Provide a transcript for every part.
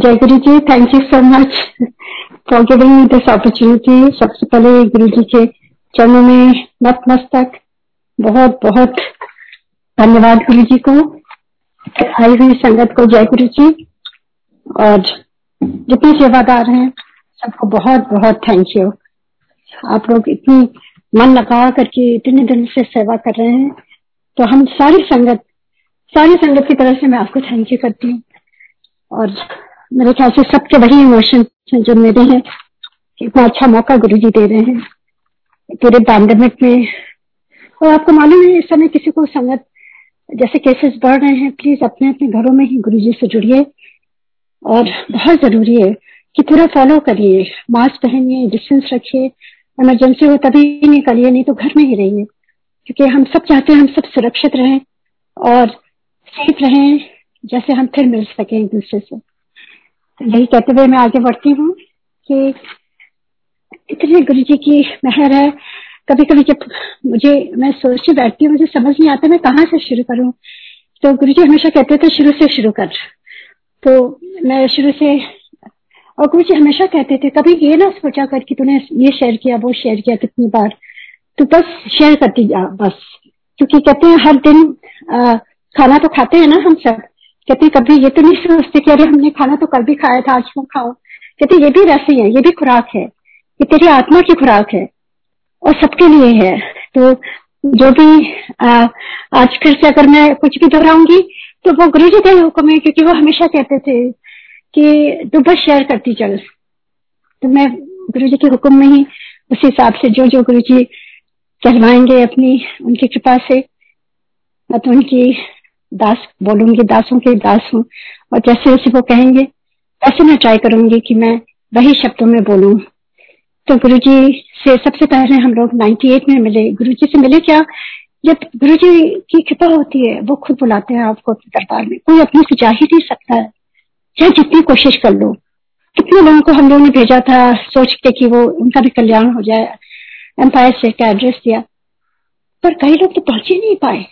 जय Guru ji thank you so much for giving me this opportunity सबसे पहले गुरु जी के चरणों में नतमस्तक बहुत बहुत धन्यवाद गुरु जी को। आई हुई संगत को जय गुरु जी। और जितने सेवादार हैं, सबको बहुत बहुत थैंक यू आप लोग इतनी मन लगा करके इतने दिन से सेवा कर रहे हैं। तो हम सारी संगत सारी संगत की तरफ़ से मैं आपको थैंक यू करती हूँ। और मेरे ख्याल से सबके वही इमोशन जो मेरे हैं इतना अच्छा मौका गुरु जी दे रहे हैं पूरे पैंडेमिक में। और आपको मालूम है, इस समय किसी को संगत, जैसे केसेस बढ़ रहे हैं प्लीज़ अपने अपने घरों में ही गुरु जी से जुड़िए। और बहुत ज़रूरी है कि पूरा फॉलो करिए मास्क पहनिए डिस्टेंस रखिए इमरजेंसी हो तभी निकलिए नहीं तो घर में ही रहिए। क्योंकि हम सब चाहते हैं हम सब सुरक्षित रहें और सेफ़ रहें, जैसे हम फिर मिल सके एक दूसरे से। यही कहते हुए मैं आगे बढ़ती हूँ कि इतने गुरु जी की मेहर है। कभी कभी जब मुझे मैं सोचती बैठती हूँ मुझे समझ नहीं आता मैं कहाँ से शुरू करूँ। तो गुरु जी हमेशा कहते थे शुरू से शुरू कर। तो मैं शुरू से और गुरु जी हमेशा कहते थे कभी ये ना सोचा कर कि तूने ये शेयर किया वो शेयर किया कितनी बार। तो बस शेयर करती जा बस। क्योंकि कहते हैं हर दिन आ, खाना तो खाते हैं ना हम सब कहते कभी ये तो नहीं सोचते कि अरे हमने खाना तो कल भी खाया था आज क्यों खाओ कहते ये भी वैसे है ये भी खुराक है ये तेरी आत्मा की खुराक है और सबके लिए है। तो जो भी आ, आज फिर से अगर मैं कुछ भी दोहराऊँगी तो वो गुरु जी का हुक्म है क्योंकि वो हमेशा कहते थे कि तू बस शेयर करती चल। तो मैं गुरु जी के हुक्म में ही उस हिसाब से जो जो गुरु जी चलवाएँगे अपनी उनकी कृपा से मैं तो उनकी दास, बोलूँगी, दासों के दास हूँ। और जैसे जैसे वो कहेंगे वैसे मैं ट्राई करूँगी कि मैं वही शब्दों में बोलूँ। तो गुरु जी से सबसे पहले हम लोग 98 में मिले। गुरु जी से मिले क्या? जब गुरु जी की कृपा होती है, वो खुद बुलाते हैं आपको अपने दरबार में। कोई अपने से जा ही नहीं सकता। है चाहे जितनी कोशिश कर लो। कितने लोगों को हम लोगों ने भेजा था सोच के कि वो, उनका भी कल्याण हो जाए। एम्पायर से एड्रेस दिया। पर कई लोग तो पहुँच ही नहीं पाए।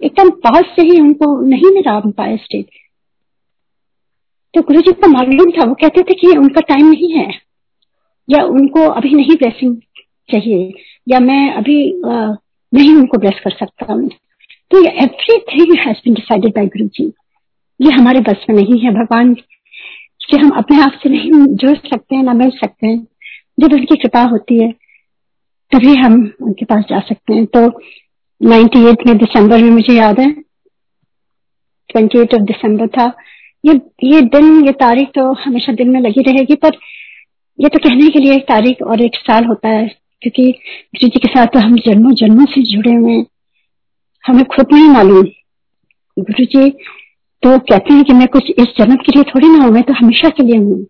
एकदम पास से ही उनको नहीं मिला एम्पायर स्टेट तो गुरु जी को मालूम था वो कहते थे कि उनका टाइम नहीं है। या उनको अभी नहीं ब्लेसिंग चाहिए या मैं अभी आ, नहीं उनको ब्लेस कर सकता हूँ। तो ये everything has been decided by Guru ji ये हमारे बस में नहीं है भगवान से हम अपने आप से नहीं जुड़ सकते हैं ना मिल सकते हैं। जब उनकी कृपा होती है तभी हम उनके पास जा सकते हैं। तो 98 में दिसंबर में मुझे याद है। 28 ऑफ़ दिसंबर था। ये ये दिन, ये तारीख तो हमेशा दिल में लगी रहेगी, पर ये तो कहने के लिए एक तारीख और एक साल होता है, क्योंकि गुरु जी के साथ तो हम जन्मों जन्मों से जुड़े हुए हैं। हमें खुद नहीं मालूम। गुरु जी तो कहते हैं कि मैं कुछ इस जन्म के लिए थोड़ी ना हूँ, मैं तो हमेशा के लिए हूँ।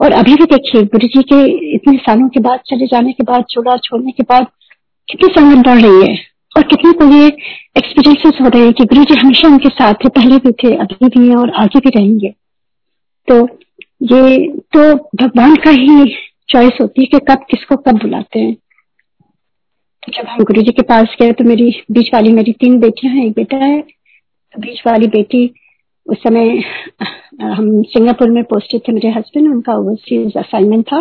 और अभी भी देखिए, गुरु जी के इतने सालों के बाद, चले जाने के बाद, चूड़ा छोड़ने के बाद कितनी संगत बढ़ रही है। और कितने को ये एक्सपीरियंसेस हो रहे हैं कि गुरु जी हमेशा उनके साथ थे, पहले भी थे, अभी भी हैं और आगे भी रहेंगे। तो ये तो भगवान का ही चॉइस होती है कि कब किसको कब बुलाते हैं। तो जब हम गुरु जी के पास गए तो मेरी बीच वाली मेरी तीन बेटियाँ हैं, एक बेटा है तो बीच वाली बेटी उस समय हम सिंगापुर में पोस्टेड थे, मेरे हस्बैंड उनका ओवरसीज असाइनमेंट था।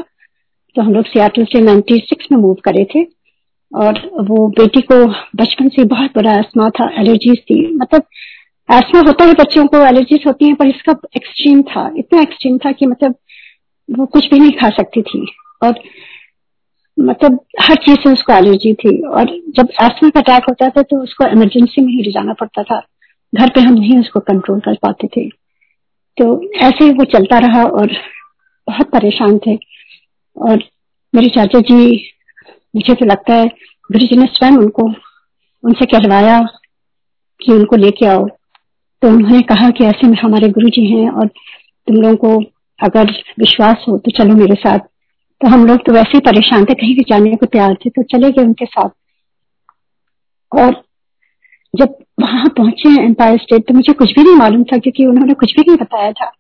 तो हम लोग सियाटल से 96 में मूव करे थे। और वो बेटी को बचपन से बहुत बड़ा एस्मा था एलर्जीज थी। मतलब एस्मा होता है, बच्चों को एलर्जीज होती है, पर इसका एक्सट्रीम था। इतना एक्सट्रीम था कि मतलब वो कुछ भी नहीं खा सकती थी। और मतलब हर चीज़ से उसको एलर्जी थी। और जब एस्मा का अटैक होता था तो उसको इमरजेंसी में ही ले जाना पड़ता था। घर पे हम नहीं उसको कंट्रोल कर पाते थे। तो ऐसे ही वो चलता रहा और बहुत परेशान थे। और मेरे चाचा जी मुझे तो लगता है, गुरु जी ने स्वयं उनको, उनसे कहवाया कि उनको लेके आओ। तो उन्होंने कहा कि ऐसे में हमारे गुरु जी हैं और तुम लोगों को अगर विश्वास हो तो चलो मेरे साथ। तो हम लोग तो वैसे ही परेशान थे, कहीं भी जाने को तैयार थे तो चले गए उनके साथ। और जब वहाँ पहुँचे एम्पायर स्टेट तो मुझे कुछ भी नहीं मालूम था, क्योंकि उन्होंने कुछ भी नहीं बताया था।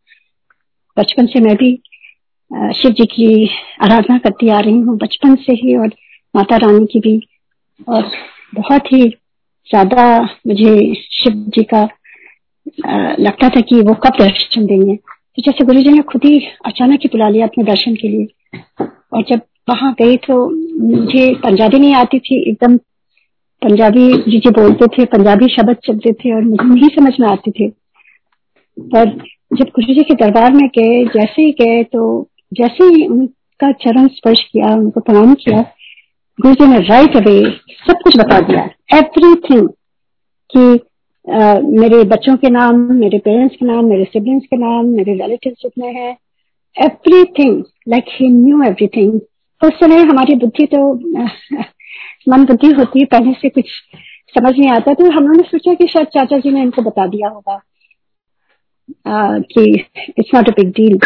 बचपन से मैं भी शिव जी की आराधना करती आ रही हूँ, बचपन से ही और माता रानी की भी। और बहुत ही ज़्यादा मुझे शिव जी का लगता था कि वो कब दर्शन देंगे। तो जैसे गुरु जी ने खुद ही अचानक ही बुला लिया अपने दर्शन के लिए। और जब वहाँ गई तो मुझे पंजाबी नहीं आती थी, एकदम पंजाबी जी जी बोलते थे, पंजाबी शब्द चलते थे और मुझे नहीं समझ में आते थे। पर जब गुरु जी के दरबार में गए, जैसे ही गए तो जैसे ही उनका चरण स्पर्श किया, उनको प्रणाम किया गुरु जी ने राइट अवे सब कुछ बता दिया। एवरीथिंग कि आ, मेरे बच्चों के नाम मेरे पेरेंट्स के नाम मेरे सिबलिंग्स के नाम मेरे रिलेटिव जितने हैं everything like he knew everything उस समय हमारी बुद्धि तो मन बुद्धि होती है पहले से कुछ समझ नहीं आता। तो हम लोगों ने सोचा कि शायद चाचा जी ने इनको बता दिया होगा कि it's not a big deal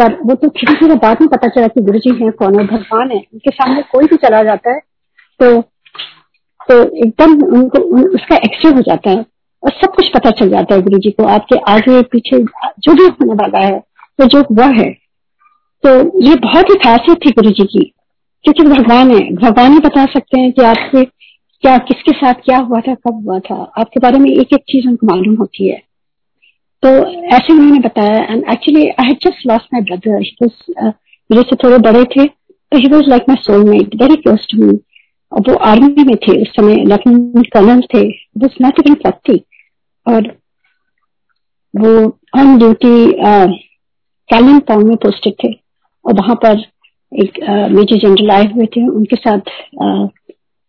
पर वो तो धीरे धीरे बाद में पता चला कि गुरु जी है कौन है भगवान है उनके सामने कोई भी चला जाता है तो तो एकदम उनको उन, उसका एक्सरे हो जाता है और सब कुछ पता चल जाता है गुरु जी को आपके आगे पीछे जो भी होने वाला है तो जो हुआ है। तो ये बहुत ही खासियत थी गुरु जी की क्योंकि भगवान है। भगवान ही बता सकते हैं कि आपसे क्या किसके साथ क्या हुआ था कब हुआ था। आपके बारे में एक एक चीज़ उनको मालूम होती है। तो ऐसे उन्होंने बताया and actually I had just lost my brother मेरे से थोड़े बड़े थे तो he was like my soulmate very close to me और वो आर्मी में थे, उस समय लेफ्टिनेंट कर्नल थे. वो नॉट इवन थी और वो ऑन ड्यूटी कैलिंग में पोस्टेड थे. और वहाँ पर एक मेजर जनरल आए हुए थे. उनके साथ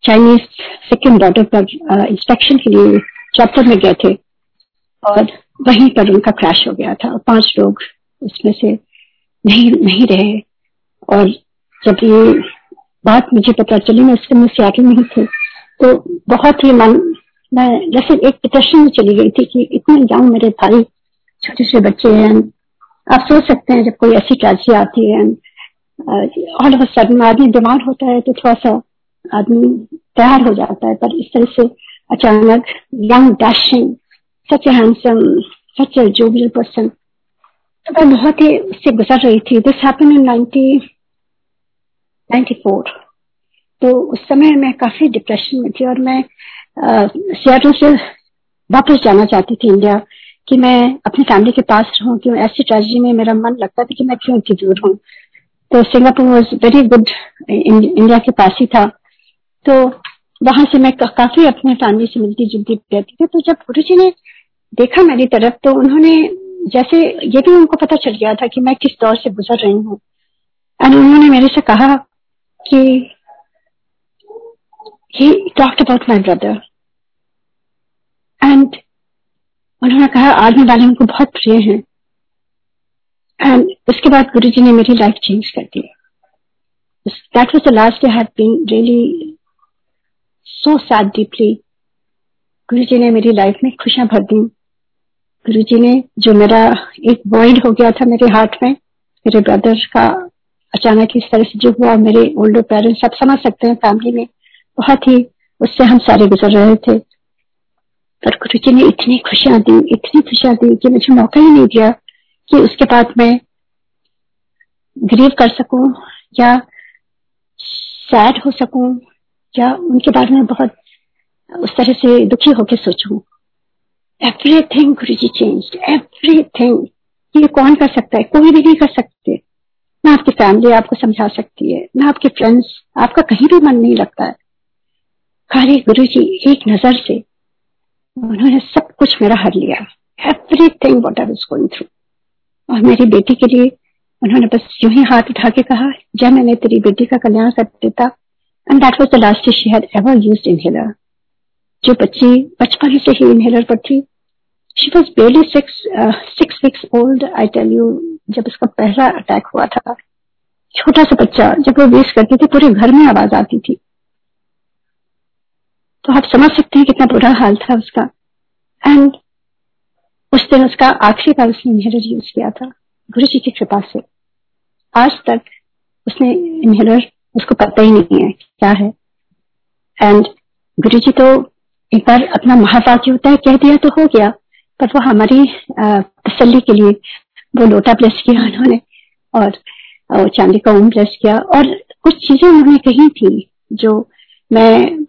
चाइनीज़ सिक्किम बॉर्डर पर इंस्पेक्शन के लिए चौपर में गए थे. और वहीं पर उनका क्रैश हो गया था। पाँच लोग उसमें से नहीं नहीं रहे। और जब ये बात मुझे पता चली, मैं उस समय सियाटल में ही थी तो बहुत ही मन, मैं जैसे एक डिप्रेशन में चली गई थी कि इतने यंग मेरे भाई, छोटे छोटे बच्चे हैं। आप सोच सकते हैं जब कोई ऐसी ट्रेजिडी आती है ऑल ऑफ़ सडन आदमी बीमार होता है तो थोड़ा सा आदमी तैयार हो जाता है, पर इस तरह से अचानक young dashing such a handsome such a jovial person तो मैं बहुत ही उससे गुजर रही थी। This happen in ninety four तो उस समय मैं काफ़ी डिप्रेशन में थी और मैं सियाटल से वापस जाना चाहती थी इंडिया कि मैं अपनी फैमिली के पास रहूँ क्यों ऐसी ट्रेजिडी में मेरा मन लगता था कि मैं क्यों इतनी दूर हूँ। तो Singapore was very good India के पास ही था। तो वहाँ से मैं काफ़ी अपने फैमिली से मिलती जुलती रहती थी। तो जब गुरु जी ने देखा मेरी तरफ़ तो उन्होंने जैसे ये भी उनको पता चल गया था कि मैं किस दौर से गुजर रही हूँ। एंड उन्होंने मेरे से कहा कि he talked about my brother and उन्होंने कहा आर्मी वाले उनको बहुत प्रिय हैं। एंड उसके बाद गुरु जी ने मेरी लाइफ चेंज कर दी। That was the last day had been really so sad deeply Guru ji ने मेरी लाइफ में खुशियाँ भर दी। गुरु जी ने, जो मेरा एक वॉइड हो गया था मेरे हार्ट में, मेरे ब्रदर का अचानक इस तरह से जो हुआ, मेरे ओल्डर पेरेंट्स सब समझ सकते हैं फैमिली में बहुत ही, उससे हम सारे गुजर रहे थे। पर गुरु जी ने इतनी खुशियाँ दी, इतनी खुशियाँ दी कि मुझे मौका ही नहीं दिया कि उसके बाद मैं ग्रीव कर सकूँ, या सैड हो सकूँ, या उनके बारे में बहुत उस तरह से दुखी होकर सोचूं। एवरीथिंग गुरु जी चेंज एवरीथिंग ये कौन कर सकता है? कोई भी नहीं कर सकते। ना आपकी फैमिली आपको समझा सकती है, ना आपके फ्रेंड्स आपका कहीं भी मन नहीं लगता है। खाली गुरु जी एक नज़र से उन्होंने सब कुछ मेरा हर लिया। Everything what I was going through और मेरी बेटी के लिए उन्होंने बस यूँ ही हाथ उठा के कहा जब मैंने तेरी बेटी का कल्याण कर देता। And that was the last she had ever used inhaler जो बच्ची बचपन से ही इनहेलर पर थी। She was barely six six weeks old I tell you जब उसका पहला अटैक हुआ था। छोटा सा बच्चा, जब वो वेस्ट करती थी, पूरे घर में आवाज़ आती थी। तो आप समझ सकते हैं कितना बुरा हाल था उसका। एंड उस दिन उसका आखिरी बार उसने इनहेलर यूज़ किया था, गुरु जी की कृपा से। आज तक उसने इनहेलर उसको पता ही नहीं है क्या है। एंड गुरु जी तो एक बार अपना महावाक्य होता है कह दिया तो हो गया, पर वो हमारी तसली के लिए वो लोटा प्लेस किया उन्होंने और चांदी का ओम प्लेस किया और कुछ चीज़ें उन्होंने कही थी जो मैं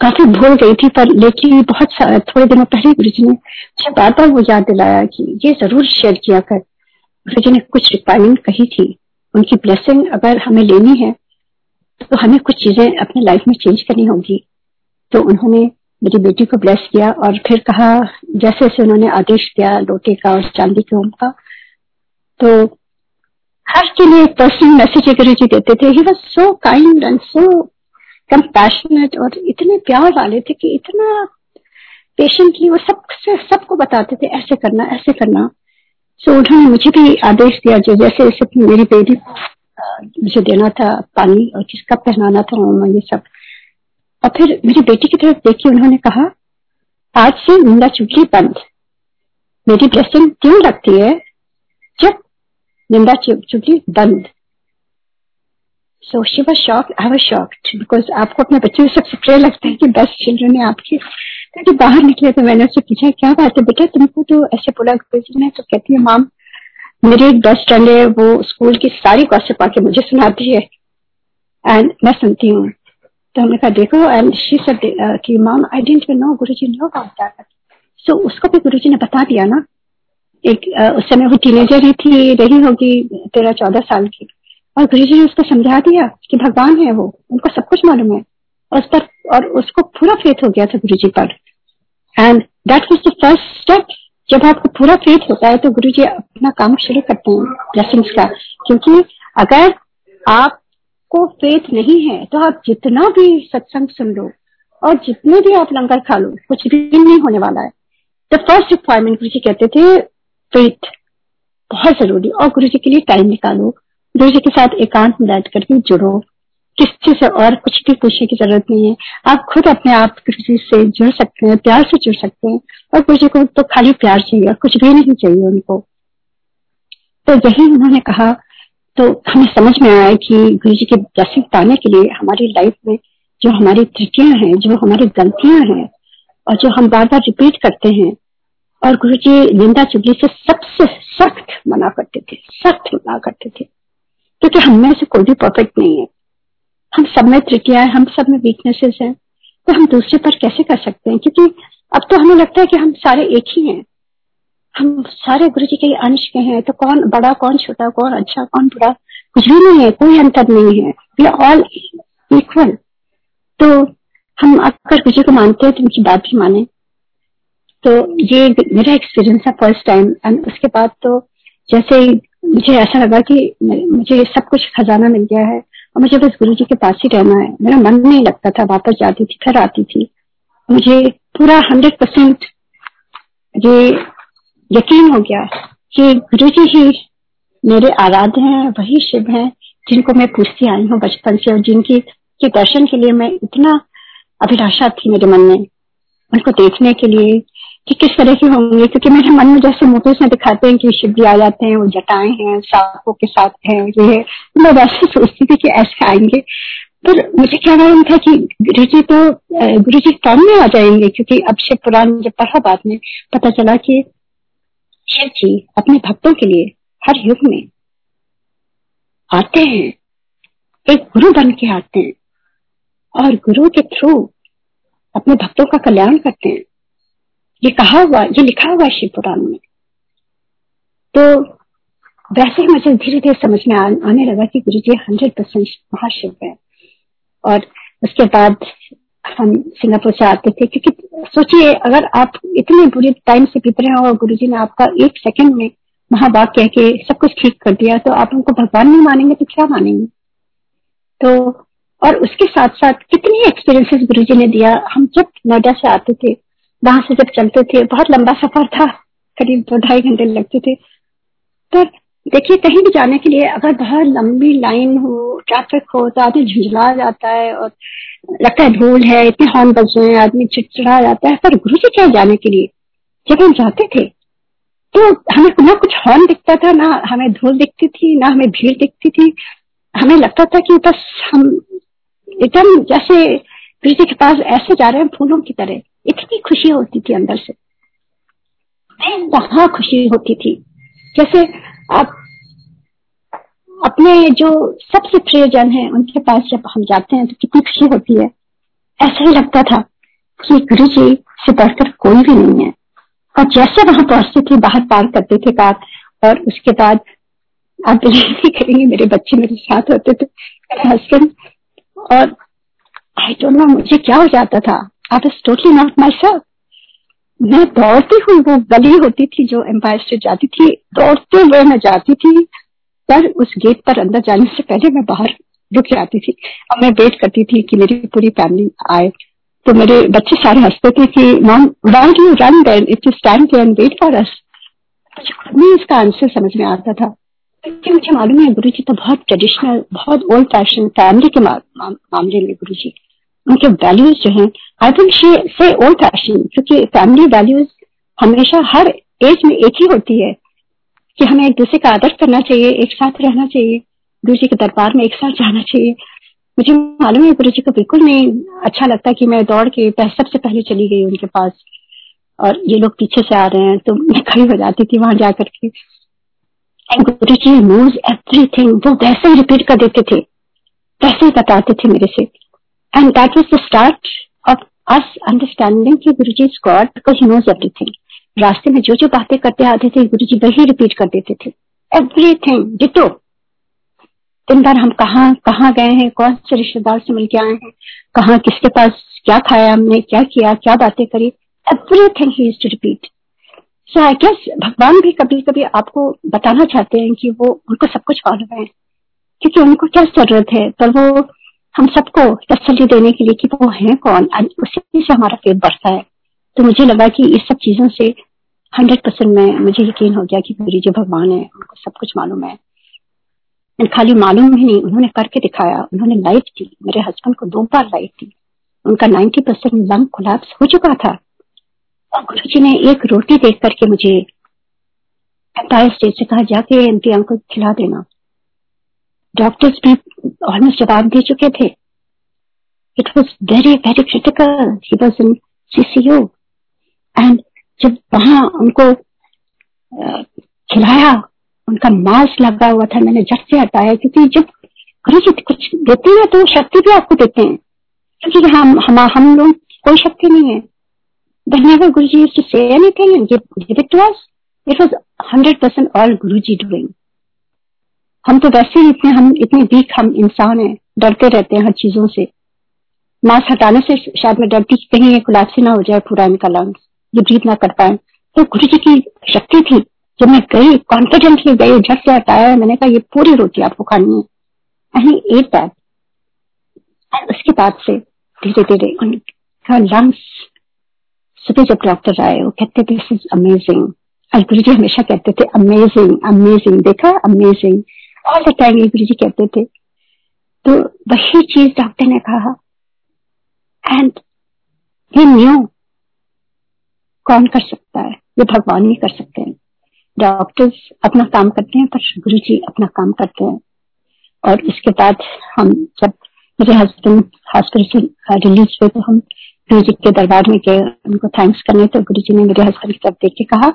काफ़ी भूल गई थी, पर लेकिन बहुत थोड़े दिनों पहले गुरु जी ने मुझे बार बार वो याद दिलाया कि ये ज़रूर शेयर किया कर। गुरु जी ने कुछ रिक्वायरमेंट कही थी, उनकी ब्लेसिंग अगर हमें लेनी है तो हमें कुछ चीज़ें अपने लाइफ में चेंज करनी होगी। तो उन्होंने मेरी बेटी को ब्लेस किया और फिर कहा जैसे जैसे उन्होंने आदेश दिया लोटे का और चांदी के ओम का तो हर के लिए पर्सनल मैसेज गुरु जी देते थे। He was so kind and so compassionate और इतने प्यार वाले थे कि इतना पेशेंटली वो सब सबको बताते थे ऐसे करना ऐसे करना। सो so, उन्होंने मुझे भी आदेश दिया जो जैसे जैसे मेरी बेटी मुझे देना था पानी और किसका पहनाना था ये सब। और फिर मेरी बेटी की तरफ़ देखी उन्होंने कहा, आज से निंदा चुगली बंद। मेरी ब्लेसिंग क्यों लगती है जब निंदा चुगली बंद? So she was shock I was shocked because आपको अपने बच्चे सबसे प्रिय लगता है कि बेस्ट चिल्ड्रन है आपके। तो बाहर निकले तो मैंने उससे पूछा, क्या बात है बेटा, तुमको तो ऐसे बोला ने तो कहती है, माम, मेरी एक बेस्ट फ्रेंड है, वो स्कूल की सारी गॉसिप आके मुझे सुनाती है। एंड मैं सुनती हूँ। तो हमने कहा देखो एंड शी सेड कि mom I didn't even know Guruji know about that so उसको भी गुरुजी ने बता दिया ना एक uh, उस समय वो टीनेजर ही थी रही होगी तेरह चौदह साल की। और गुरुजी ने उसको समझा दिया कि भगवान है वो उनको सब कुछ मालूम है। और उस पर और उसको पूरा फेथ हो गया था गुरु जी पर। And that was the first step जब आपको पूरा फेथ होता है तो गुरु जी अपना काम शुरू करते हैं ब्लेसिंग्स का। क्योंकि अगर आप को फेथ नहीं है तो आप जितना भी सत्संग सुन लो और जितने भी आप लंगर खा लो, कुछ भी नहीं होने वाला है। द फ़र्स्ट रिक्वायरमेंट गुरु जी कहते थे फेथ बहुत ज़रूरी और गुरु जी के लिए टाइम निकालो। गुरु जी के साथ एकांत में बैठ करके जुड़ो। किसी से और कुछ भी पूछने की ज़रूरत नहीं है। आप खुद अपने आप गुरु जी से जुड़ सकते हैं, प्यार से जुड़ सकते हैं और गुरु जी को तो खाली प्यार चाहिए कुछ भी नहीं चाहिए उनको। तो यही उन्होंने कहा तो हमें समझ में आया कि गुरु जी के ब्लेसिंग पाने के लिए हमारी लाइफ में जो हमारी त्रुटियाँ हैं, जो हमारी गलतियाँ हैं और जो हम बार बार रिपीट करते हैं और गुरु जी निंदा चुगली से सबसे सख्त मना करते थे, सख्त मना करते थे। क्योंकि हम में से कोई भी परफेक्ट नहीं है। हम सब में त्रुटियाँ हैं, हम सब में वीकनेसेस हैं। तो हम दूसरे पर कैसे कर सकते हैं? क्योंकि अब तो हमें लगता है कि हम सारे एक ही हैं। हम सारे गुरु जी के अंश के हैं तो कौन बड़ा, कौन छोटा, कौन अच्छा कौन बुरा? कुछ भी नहीं है, कोई अंतर नहीं है। वी ऑल इक्वल तो हम अगर गुरु जी को मानते हैं तो उनकी बात भी माने। तो ये मेरा एक्सपीरियंस है फ़र्स्ट टाइम एंड उसके बाद तो जैसे मुझे ऐसा लगा कि मुझे सब कुछ खजाना मिल गया है, और मुझे बस गुरु जी के पास ही रहना है। मेरा मन नहीं लगता था, वापस जाती थी घर आती थी। मुझे पूरा हंड्रेड परसेंट ये यकीन हो गया कि गुरु जी ही मेरे आराध्य हैं वही शिव हैं, जिनको मैं पूछती आई हूँ बचपन से और जिनकी, के दर्शन के लिए मैं इतना अभिलाषा थी मेरे मन में। उनको देखने के लिए कि किस तरह के होंगे, क्योंकि मेरे मन में जैसे मूवीज़ में दिखाते हैं कि शिव जी आ जाते हैं, वो जटाएँ हैं सांपों के साथ हैं, ये है। मैं वैसे सोचती थी कि ऐसे आएँगे। पर मुझे क्या मालूम था कि गुरु जी तो गुरु जी काम में आ जाएँगे, क्योंकि अब शिव पुराण जब पढ़ा बाद में पता चला कि शिव जी अपने भक्तों के लिए हर युग में। आते हैं एक गुरु बन के आते हैं और गुरु के थ्रू अपने भक्तों का कल्याण करते हैं। ये कहा हुआ ये लिखा हुआ शिव पुराण में। तो वैसे ही मुझे धीरे धीरे समझ में आ, आने लगा कि गुरु जी हंड्रेड परसेंट महाशिव है। और उसके बाद हम सिंगापुर से आते थे, क्योंकि सोचिए, अगर आप इतने बुरे टाइम से बीत रहे हो और गुरु ने आपका एक सेकंड में महाबाग कह के सब कुछ ठीक कर दिया तो आप उनको भगवान नहीं मानेंगे तो क्या मानेंगे? तो और उसके साथ साथ कितनी एक्सपीरियंसेस गुरु जी ने दिया। हम जब नोएडा से आते थे, वहाँ से जब चलते थे, बहुत लंबा सफ़र था, करीब दो ढाई घंटे लगते थे। पर देखिए, कहीं भी जाने के लिए अगर बहुत लंबी लाइन हो ट्रैफ़िक हो तो आदमी झुंझला जाता है और लगता है धूल है, इतने हॉर्न बज रहे हैं, आदमी चिड़चिड़ा जाता है। पर गुरु जी क्या जाने के लिए जब हम जाते थे तो हमें ना कुछ हॉर्न दिखता था, ना हमें धूल दिखती थी, ना हमें भीड़ दिखती थी। हमें लगता था कि बस हम एकदम जैसे गुरु जी के पास ऐसे जा रहे हैं फूलों की तरह। इतनी खुशी होती थी अंदर से। कहा खुशी होती थी। जैसे आप अपने जो सबसे प्रियजन है, उनके पास जब हम जाते हैं तो कितनी खुशी होती है। ऐसा ही लगता था कि गुरु जी से बढ़कर कोई भी नहीं है। और जैसे वहाँ पहुँचते थे, बाहर पार करते थे कार, और उसके बाद आप बिलीव नहीं करेंगे मेरे बच्चे मेरे साथ होते थे हस्बैंड और आई डोंट नो मुझे क्या हो जाता था। I was totally not myself मैं दौड़ती हुई, वो गली होती थी जो एम्पायर स्टेट जाती थी। दौड़ते हुए मैं जाती थी पर उस गेट पर अंदर जाने से पहले मैं बाहर रुक जाती थी। और मैं वेट करती थी कि मेरी पूरी फैमिली आए। तो मेरे बच्चे सारे हँसते थे कि mom why do run then is time to and wait for us मुझे इसका आंसर समझ में आता था। क्योंकि मुझे मालूम है गुरु जी तो बहुत ट्रेडिशनल बहुत ओल्ड फ़ैशन फैमिली के मामले में गुरु जी उनके वैल्यूज़ जो हैं आई थिंक से ओल्ड फ़ैशन क्योंकि फैमिली वैल्यूज़ हमेशा हर एज में एक ही होती है। कि हमें एक दूसरे का आदर करना चाहिए, एक साथ रहना चाहिए, गुरु जी के दरबार में एक साथ जाना चाहिए। मुझे मालूम है गुरु जी को बिल्कुल नहीं अच्छा लगता कि मैं दौड़ के सबसे पहले चली गई उनके पास। और ये लोग पीछे से आ रहे हैं तो मैं खड़ी हो जाती थी वहाँ जाकर के। गुरु जी नोज़ एवरीथिंग वो वैसे ही रिपीट कर देते थे। वैसे ही बताते थे मेरे से। And that was the start of us understanding Guru ji is God because he knows everything रास्ते में जो जो बातें करते आते थे गुरु जी वही रिपीट कर देते थे। एवरीथिंग डिटो दिन भर हम कहाँ कहाँ गए हैं, कौन से रिश्तेदार से मिल के आए हैं, कहाँ, किसके पास क्या खाया हमने, क्या किया, क्या बातें करी everything he is to repeat so I guess भगवान भी कभी कभी आपको बताना चाहते हैं कि वो, उनको सब कुछ मालूम है क्योंकि उनको क्या ज़रूरत है? पर वो, हम सबको तसली देने के लिए कि वो है कौन? उसी से हमारा पेट बढ़ता है। तो मुझे लगा कि इस सब चीज़ों से हंड्रेड परसेंट में, मुझे यकीन हो गया कि गुरु जी भगवान है, उनको सब कुछ मालूम है। खाली मालूम ही नहीं, उन्होंने करके दिखाया, उन्होंने लाइट दी मेरे हस्बैंड को दो बार लाइट दी उनका नाइन्टी परसेंट लंग कोलैप्स हो चुका था। और गुरु जी ने एक रोटी देख करके मुझे एम्पायर स्टेज से कहा, जाके एंटी अंकल खिला देना। डॉक्टर्स भी ऑलमोस्ट जवाब दे चुके थे। It was very very critical he was in CCU and जब वहाँ उनको खिलाया उनका मांस लगा हुआ था मैंने झट से हटाया क्योंकि जब गुरु जी कुछ देते हैं तो शक्ति भी आपको देते हैं। क्योंकि हम हम हम लोग कोई शक्ति नहीं है। whenever Guruji used to say anything and give, give it to us, it was 100% all Guruji doing. हम तो वैसे ही इतने हम इतने वीक हम इंसान हैं डरते रहते हैं हर चीज़ों से। मांस हटाने से शायद मैं डरती कहीं एक गुलाबसी ना हो जाए पूरा इनका लंग्स ये ब्रीथ ना कर पाए। तो गुरु जी की शक्ति थी। जब मैं गई कॉन्फिडेंटली गई झट से हटाया, मैंने कहा, ये पूरी रोटी आपको खानी है। एंड एट दैट उसके बाद से धीरे धीरे उनका लंग्स सुबह जब डॉक्टर आए, वो कहते थे दिस इज़ अमेजिंग और गुरु जी हमेशा कहते थे अमेजिंग अमेजिंग देखा amazing all the time Guru ji कहते थे। तो वही चीज़ डॉक्टर ने कहा। एंड ये न्यू कौन कर सकता है? ये भगवान ही कर सकते हैं। डॉक्टर्स अपना काम करते हैं, पर गुरु जी अपना काम करते हैं। और इसके बाद हम जब मेरे हस्बैंड हॉस्पिटल से रिलीज़ हुए तो हम गुरु जी के दरबार में गए। उनको थैंक्स करने तो गुरु जी ने मेरे हस्बैंड की तरफ़ देख के कहा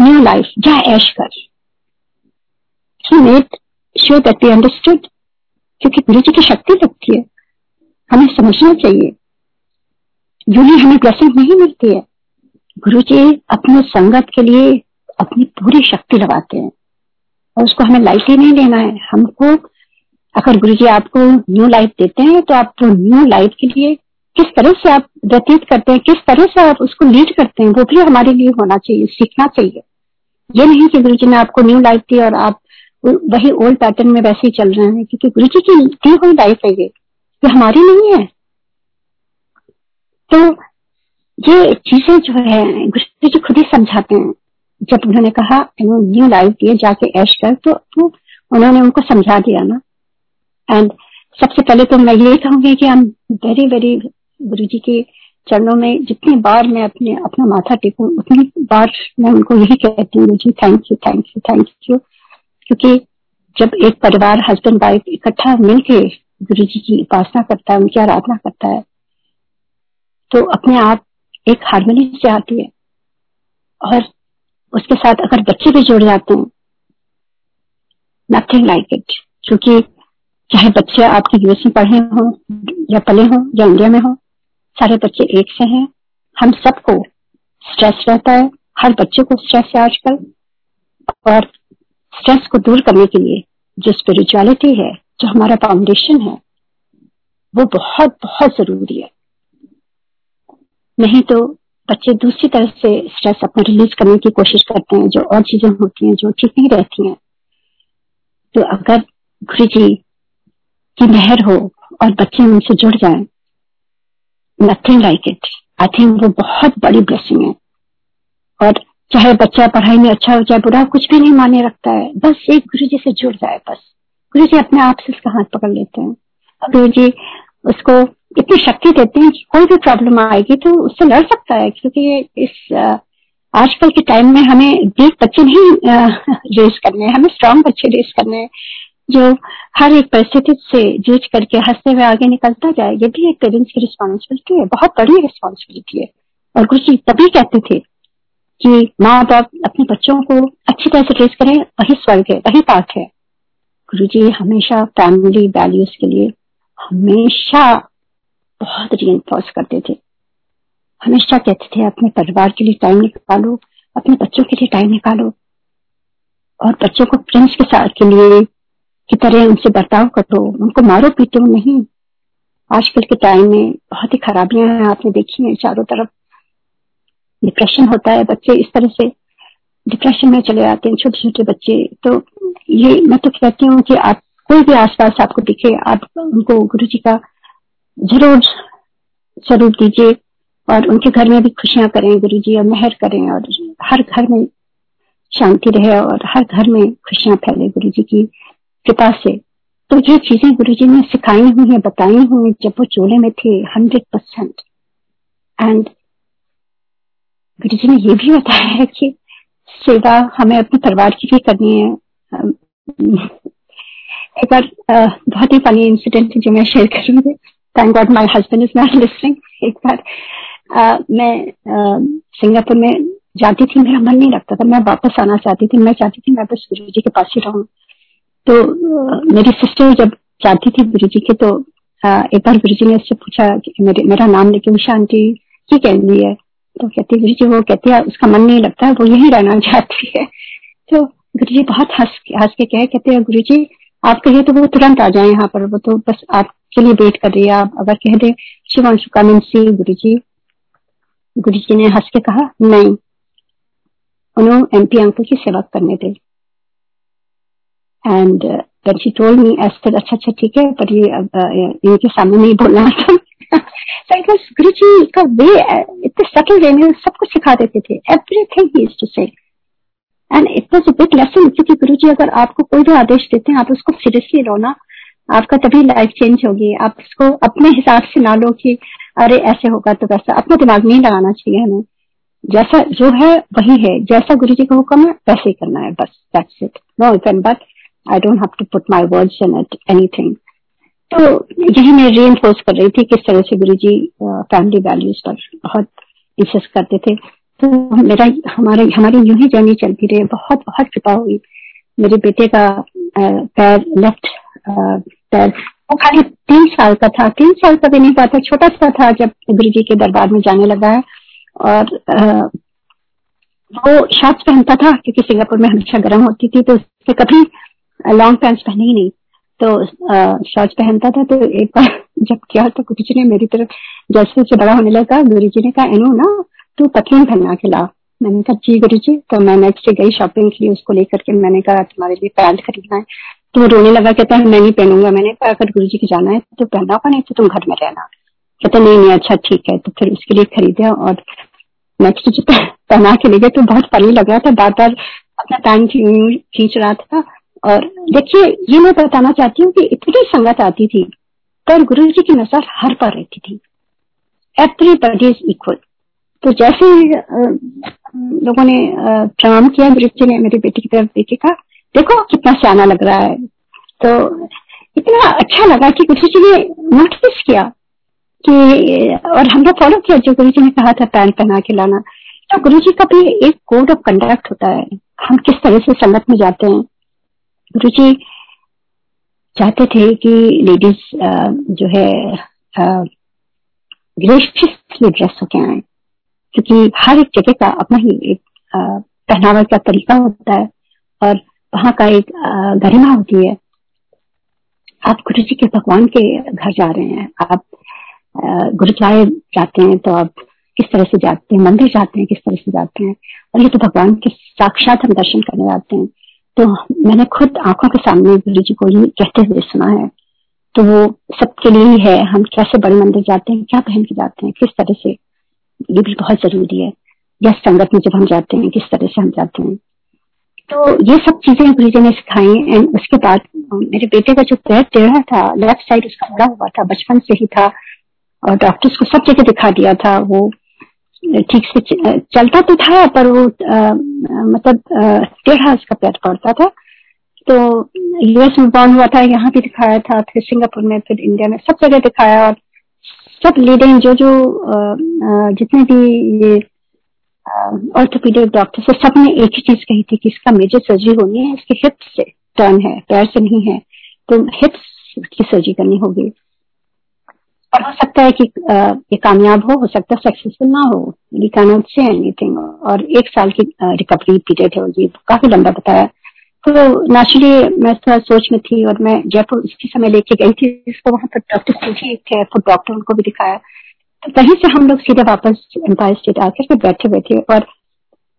न्यू लाइफ जा ऐश कर। He made sure that we understood क्योंकि गुरु जी की शक्ति लगती है। हमें समझना चाहिए यूँ ही हमें ब्लेसिंग नहीं मिलती है। गुरु जी अपने संगत के लिए अपनी पूरी शक्ति लगाते हैं। और उसको हमें लाइटली नहीं लेना है। हमको, अगर गुरु जी आपको न्यू लाइफ देते हैं तो आप न्यू लाइफ के लिए किस तरह से आप व्यतीत करते हैं, किस तरह से आप उसको लीड करते हैं, वो भी हमारे लिए होना चाहिए, सीखना चाहिए। ये नहीं कि गुरु जी ने आपको न्यू लाइफ दी और आप वही ओल्ड पैटर्न में वैसे ही चल रहे हैं, क्योंकि गुरु जी की दी हुई लाइफ है ये। ये हमारी नहीं है। ये चीज़ें जो है गुरु जी खुद ही समझाते हैं। जब उन्होंने कहा न्यू लाइफ दिए जाके ऐश कर तो, तो उन्होंने उनको समझा दिया ना। एंड सबसे पहले तो मैं यही कहूँगी कि हम वेरी वेरी गुरु जी के चरणों में जितनी बार मैं अपने अपना माथा टेकू उतनी बार मैं उनको यही कहती हूँ जी thank you thank you thank you क्योंकि जब एक परिवार हस्बैंड वाइफ इकट्ठा मिलके गुरु जी की उपासना करता है उनकी आराधना करता है तो अपने आप एक हारमोनी से आती है। और उसके साथ अगर बच्चे भी जुड़ जाते हैं नथिंग लाइक इट क्योंकि चाहे बच्चे आपके यूएस में पढ़े हों, या पले हों, या इंडिया में हो, सारे बच्चे एक से हैं। हम सबको स्ट्रेस रहता है, हर बच्चे को स्ट्रेस है आजकल। और स्ट्रेस को दूर करने के लिए जो स्पिरिचुअलिटी है, जो हमारा फाउंडेशन है, वो बहुत बहुत ज़रूरी है। नहीं तो बच्चे दूसरी तरह से स्ट्रेस अपना रिलीज़ करने की कोशिश करते हैं, जो और चीज़ें होती हैं, जो ठीक नहीं रहती हैं। तो अगर गुरु जी की मेहर हो और बच्चे उनसे जुड़ जाए nothing like it I think वो बहुत बड़ी ब्लेसिंग है। और चाहे बच्चा पढ़ाई में अच्छा हो, चाहे बुरा कुछ भी नहीं माने रखता है। बस एक गुरु जी से जुड़ जाए बस। गुरु जी अपने आप से उसका हाथ पकड़ लेते हैं। गुरु जी उसको इतनी शक्ति देते हैं कि कोई भी प्रॉब्लम आएगी तो उससे लड़ सकता है, क्योंकि इस आजकल के टाइम में हमें वीक बच्चे नहीं रेस करने हैं, हमें स्ट्रांग बच्चे रेस करने हैं, जो हर एक परिस्थिति से जूझ करके हँसते हुए आगे निकलता जाए, ये भी एक पेरेंट्स की रिस्पॉन्सिबिलिटी है, बहुत बड़ी रिस्पॉन्सिबिलिटी है। और गुरु जी तभी कहते थे कि माँ बाप अपने बच्चों को अच्छी तरह से ट्रेस करें, वही स्वर्ग है, वही पाठ है। गुरु जी हमेशा फैमिली वैल्यूज़ के लिए हमेशा बहुत री करते थे। हमेशा कहते थे, अपने परिवार के लिए टाइम निकालो, अपने बच्चों के लिए टाइम निकालो। और बच्चों को प्रिंस के साथ के लिए की तरह उनसे बर्ताव करो, उनको मारो पीटो नहीं। आजकल के टाइम में बहुत ही खराबियाँ हैं, आपने देखी हैं चारों तरफ़। डिप्रेशन होता है, बच्चे इस तरह से डिप्रेशन में चले जाते हैं छोटे छोटे बच्चे। तो ये मैं तो कहती हूँ कि आप, कोई भी आसपास आपको दिखे, आप उनको गुरु जी का ज़रूर स्वरूप दीजिए। और उनके घर में भी खुशियाँ करें गुरु जी और मेहर करें और हर घर में शांति रहे और हर घर में खुशियाँ फैले गुरु जी की कृपा से। तो ये चीज़ें गुरु जी ने सिखाई हुई है, बताई हुई जब वो चोले में थे hundred percent and Guru ji ने ये भी बताया है कि सेवा हमें अपने परिवार की भी करनी है। एक बार बहुत ही फनी इंसिडेंट जो मैं शेयर करूँगी। Thank God my husband is not listening एक बार uh, मैं सिंगापुर में जाती थी मेरा मन नहीं लगता था। मैं वापस आना चाहती थी। मैं चाहती थी मैं बस गुरु जी के पास ही रहूँ। तो मेरी सिस्टर जब जाती थी गुरु जी के तो एक बार गुरु जी ने उससे पूछा मेरे मेरा नाम लेके उषा आंटी की कह रही है। तो कहती गुरु जी वो कहती है उसका मन नहीं लगता वो यही रहना चाहती है। तो गुरु जी बहुत हंस हंस के कहे कहते हैं गुरु जी आप कहिए तो वो तुरंत आ जाए यहाँ पर वो तो बस आपके लिए वेट कर रही है। आप अगर कह दे, शिवांशु कम सी गुरु जी गुरु जी ने हंस के कहा, नहीं उन्होंने एमपी अंकल की सेवा करने दे। And when she told me Esther अच्छा अच्छा ठीक है, पर ये इनके सामने नहीं बोलना था। गुरु जी का वे इतने सटल वे में सब कुछ सिखा देते थे। Everything he is to say and it was a big lesson क्योंकि गुरु जी अगर आपको कोई भी आदेश देते हैं, आप उसको सीरियसली लो ना आपका तभी लाइफ चेंज होगी। आप उसको अपने हिसाब से ना लो कि अरे, ऐसे होगा तो वैसा। अपना दिमाग नहीं लगाना चाहिए हमें। जैसा जो है, वही है। जैसा गुरु जी का हुक्म है, वैसे ही करना है। बस that's it no if but I don't have to put my words in it anything तो यही मैं री कर रही थी किस तरह से गुरु जी फैमिली वैल्यूज़ पर बहुत इंसिस्ट करते थे। तो मेरा, हमारे, हमारी यूँ ही जर्नी चलती रही। बहुत बहुत कृपा हुई। मेरे बेटे का पैर लेफ़्ट वो खाली तीन साल का था तीन साल का भी नहीं पाता छोटा सा था जब गुरु जी के दरबार में जाने लगा है। और आ, वो शॉर्ट्स पहनता था क्योंकि सिंगापुर में हमेशा गर्म होती थी तो उसने कभी लॉन्ग पैंट्स पहने ही नहीं। तो शॉर्ट्स पहनता था तो एक बार जब किया तो गुरु जी ने मेरी तरफ़ जैसे जैसे बड़ा होने लगा गुरु जी ने कहा एनो ना तू पतलून पहना के ला मैंने कहा जी गुरु जी तो मैं नेक्स्ट डे गई शॉपिंग के लिए उसको लेकर के मैंने कहा तुम्हारे लिए पैंट खरीदना है। तो वो रोने लगा, कहता है, मैं नहीं पहनूँगा, मैंने कहा, अगर गुरु जी की जाना है तो पहना होगा नहीं तो तुम घर में रहना। कहता नहीं नहीं अच्छा ठीक है। तो फिर उसके लिए खरीदे और नेक्स्ट जो पहना के ले गए तो बहुत फनी लग रहा था। बार बार अपना पैंट खींच रहा था और देखिए, ये मैं बताना चाहती हूँ कि इतनी संगत आती थी, पर गुरु जी की नज़र हर पर रहती थी। एवरीबडी इज़ इक्वल तो जैसे लोगों ने प्रणाम किया गुरु जी ने मेरी बेटी की तरफ़ देखे कहा देखो कितना सियाना लग रहा है। तो इतना अच्छा लगा कि गुरु जी ने नोटिस किया कि, और हमने फॉलो किया जो गुरु जी ने कहा था पैंट पहना के लाना। तो गुरु जी का भी एक कोड ऑफ़ कंडक्ट होता है। हम किस तरह से संगत में जाते हैं। गुरु जी चाहते थे कि लेडीज़ जो है ग्रेशियसली ड्रेस होके आए। क्योंकि हर एक जगह का अपना ही एक पहनावा का तरीका होता है। और वहाँ का एक गरिमा होती है। आप गुरु जी के भगवान के घर जा रहे हैं। आप गुरुद्वारे जाते हैं तो आप किस तरह से जाते हैं? मंदिर जाते हैं, किस तरह से जाते हैं? और ये तो भगवान के साक्षात हम दर्शन करने जाते हैं। तो मैंने खुद आँखों के सामने गुरु जी को ये कहते हुए सुना है। तो वो सबके लिए ही है। हम कैसे बड़े मंदिर जाते हैं, क्या पहन के जाते हैं, किस तरह से? ये भी बहुत ज़रूरी है। या संगत में जब हम जाते हैं, किस तरह से हम जाते हैं? तो ये सब चीज़ें गुरु जी ने सिखाई एंड उसके बाद मेरे बेटे का जो पैर टेढ़ा था लेफ़्ट साइड उसका मुड़ा हुआ था बचपन से ही था और डॉक्टर्स को सब जगह दिखा दिया था वो ठीक से चलता तो था पर वो आ, मतलब टेढ़ा उसका पैर पड़ता था। तो यूएस में बॉर्न हुआ था यहाँ भी दिखाया था फिर सिंगापुर में फिर इंडिया में सब जगह दिखाया और सब लीडिंग जो जो जितने भी ये ऑर्थोपीडिक डॉक्टर से सबने एक ही चीज़ कही थी कि इसका मेजर सर्जरी होनी है, इसके हिप्स से टर्न है, पैर से नहीं है तो हिप्स की सर्जरी करनी होगी। और हो सकता है कि ये कामयाब हो हो सकता है सक्सेसफुल ना हो वी कैनॉट से एनीथिंग और एक साल की रिकवरी पीरियड है ये काफ़ी लंबा बताया। तो नेचुरली मैं थोड़ा सोच में थी, और मैं जयपुर उसी समय लेके गई थी, इसको वहाँ पर डॉक्टर सूची थे फुट डॉक्टर उनको भी दिखाया। वहीं से हम लोग सीधे वापस एम्पायर स्टेट आकर के बैठे थे और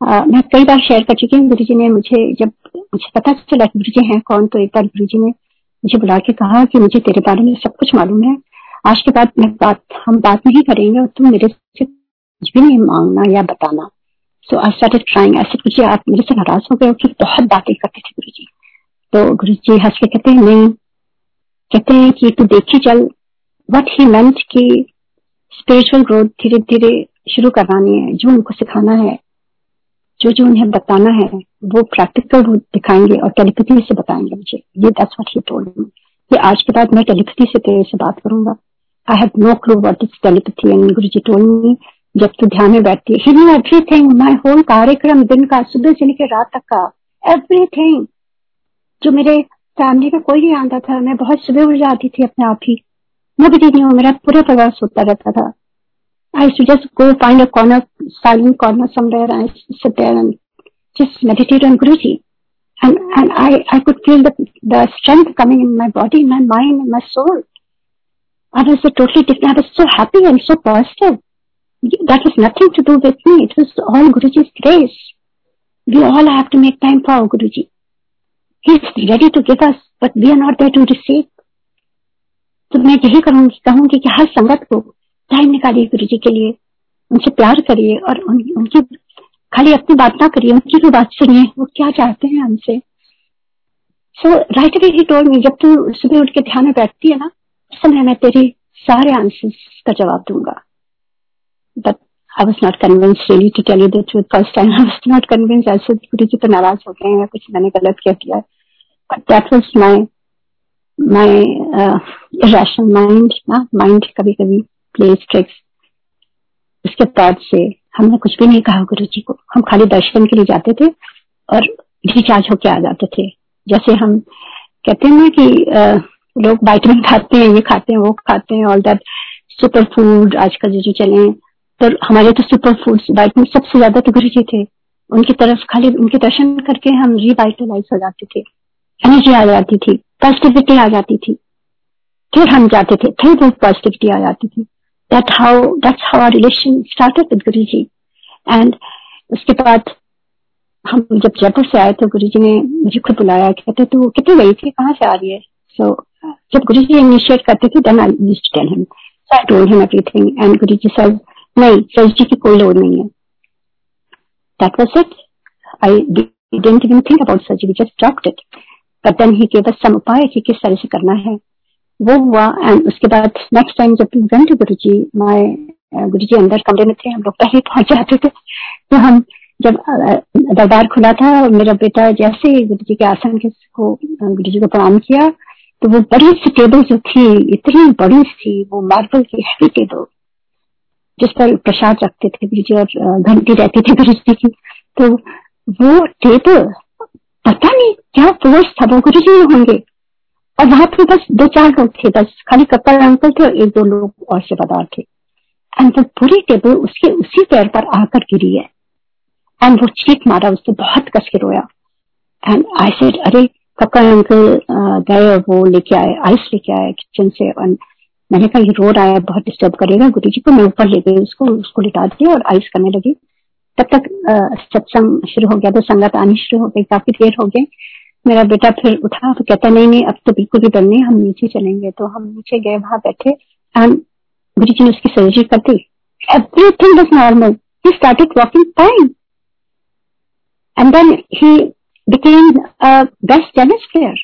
आ, मैं कई बार शेयर कर चुकी हूँ गुरु जी ने मुझे जब मुझे पता चला गुरु जी हैं कौन तो एक बार गुरु जी ने मुझे बुला के कहा कि मुझे तेरे बारे में सब कुछ मालूम है। आज के बाद मैं बात हम बात नहीं करेंगे और तुम मेरे से कुछ भी नहीं मांगना या बताना। सो आई स्टार्टेड ट्राइंग ऐसे कुछ आप मेरे से नाराज़ हो गए हो कि बहुत बातें करते थे गुरु जी तो गुरु जी हंस के कहते हैं नहीं। कहते हैं कि तू देखी चल वट ही मेंट की स्पिरिचुअल ग्रोथ धीरे धीरे शुरू करवानी है। जो उनको सिखाना है, जो जो उन्हें बताना है, वो प्रैक्टिकल रूप दिखाएँगे और टेलीपैथी से बताएँगे मुझे। ये that's what he told me कि आज के बाद मैं टेलीपैथी से तेरे से बात करूँगा। I have no clue what is telepathy and Guruji told me जब तू ध्यान में बैठती है न्यू एवरीथिंग माय होल कार्यक्रम दिन का, सुबह से लेकर रात तक का एवरीथिंग जो मेरे फैमिली में कोई नहीं आता था, मैं बहुत सुबह उठ जाती थी अपने आप ही। मैं भी नहीं हूँ मेरा पूरा परिवार सोता रहता था I used to just go find a corner, silent corner somewhere and sit there and just meditate on Guruji. And, and I, I could feel the, the strength coming in my body, my mind, and my soul. I was a totally different, I was so happy and so positive. That was nothing to do with me. It was all Guruji's grace. We all have to make time for our Guruji. He is ready to give us, but we are not there to receive. तो मैं यही करूँगी कहूँगी कि हर संगत को time निकालिए गुरु जी के लिए उनसे प्यार करिए और उन, उनकी खाली अपनी बात ना करिए उनकी भी बात सुनिए वो क्या चाहते हैं हमसे। So right away he told me जब तू सुबह उठ के ध्यान में बैठती है ना उस समय मैं तेरे सारे आंसर्स का जवाब दूँगा। But I was not convince really to tell you the truth first time I was not convince ऐसे गुरु जी तो नाराज़ हो गए हैं कुछ मैंने गलत कह दिया but that was my my irrational mind ना माइंड कभी कभी प्लेस ट्रिक्स उसके बाद से हमने कुछ भी नहीं कहा गुरु जी को। हम खाली दर्शन के लिए जाते थे और रिचार्ज होके आ जाते थे। जैसे हम कहते हैं ना कि आ, लोग वाइटमिन खाते हैं ये खाते हैं वो खाते हैं ऑल दैट सुपर फ़ूड आजकल जो जो चले तो हमारे तो सुपर फ़ूड वाइटमिन सबसे ज़्यादा तो गुरु जी थे। उनकी तरफ़ खाली उनके दर्शन करके हम रिवाइटलाइज हो जाते थे। एनर्जी आ जाती थी पॉजिटिविटी आ जाती थी। फिर हम जाते थे, फिर वो पॉजिटिविटी आ जाती थी। That how, that's how our relation started with Guru ji and उसके बाद हम जब जयपुर से आए तो गुरु जी ने मुझे खुद बुलाया, कहते, तू कितने गई थी कहाँ से आ रही है? सो जब गुरु जी इनिशिएट करते थे then I used to tell him so I told him everything and Guru ji sir नहीं, सर जी की कोई लोड नहीं है. That was it I didn't even think about surgery we just dropped it. Gave us some उपाय कि किस तरह से करना है। वो हुआ एंड उसके बाद नेक्स्ट टाइम जब went to Guru ji my गुरु जी अंदर कमरे में थे, हम लोग पहले पहुँच जाते थे। तो हम जब दरबार खुला था, मेरा बेटा जैसे ही गुरु जी के आसन के को गुरु जी को प्रणाम किया तो वो बड़ी सी टेबल जो थी, इतनी बड़ी सी, वो मार्बल की हैवी टेबल, जिस पर प्रसाद रखते थे गुरु जी और घंटी रहती थी गुरु जी की। तो वो टेबल पता नहीं क्या फोर्स था वो गुरु जी होंगे। और वहाँ पे बस दो चार लोग थे, बस खाली कपल अंकल थे और एक दो लोग और सेवादार थे। एंड वो पूरी टेबल उसके उसी पैर पर आकर गिरी है। एंड वो चीख मारा, उसने बहुत कस के रोया। एंड आई सेड अरे कक्का अंकल गए वो लेके आए आइस लेके आए किचन से। और मैंने कहा, ये रो रहा है बहुत डिस्टर्ब करेगा। गुरु जी को मैं ऊपर ले गई उसको उसको लिटा दिया और आइस करने लगी। तब तक सत्संग शुरू हो गया तो संगत आनी शुरू हो गई, काफ़ी देर हो गई मेरा बेटा फिर उठा तो कहता, नहीं नहीं, अब तो बिल्कुल भी डर नहीं, हम नीचे चलेंगे। तो हम नीचे गए, वहाँ बैठे। एंड गुरु जी ने उसकी सर्जरी कर दी। Everything was normal he started walking fine and then he became best tennis player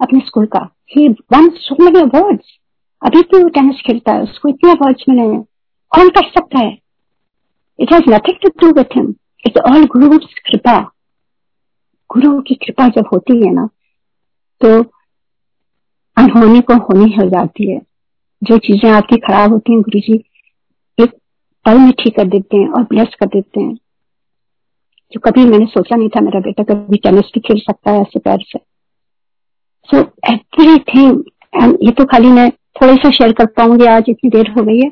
अपने स्कूल का। He won so many awards अभी भी वो टेनिस खेलता है, उसको इतने अवार्ड्स मिले हैं। कौन कर सकता है? It has nothing to do with him it's all Guru कृपा गुरु की कृपा जब होती है ना तो अनहोनी को होनी हो जाती है। जो चीज़ें आपकी खराब होती हैं गुरु जी एक पल में ठीक कर देते हैं और ब्लेस कर देते हैं। जो कभी मैंने सोचा नहीं था, मेरा बेटा कभी टेनिस भी खेल सकता है ऐसे पैर से। सो एवरीथिंग एंड ये तो खाली मैं थोड़ा सा शेयर कर पाऊँगी आज, इतनी देर हो गई है।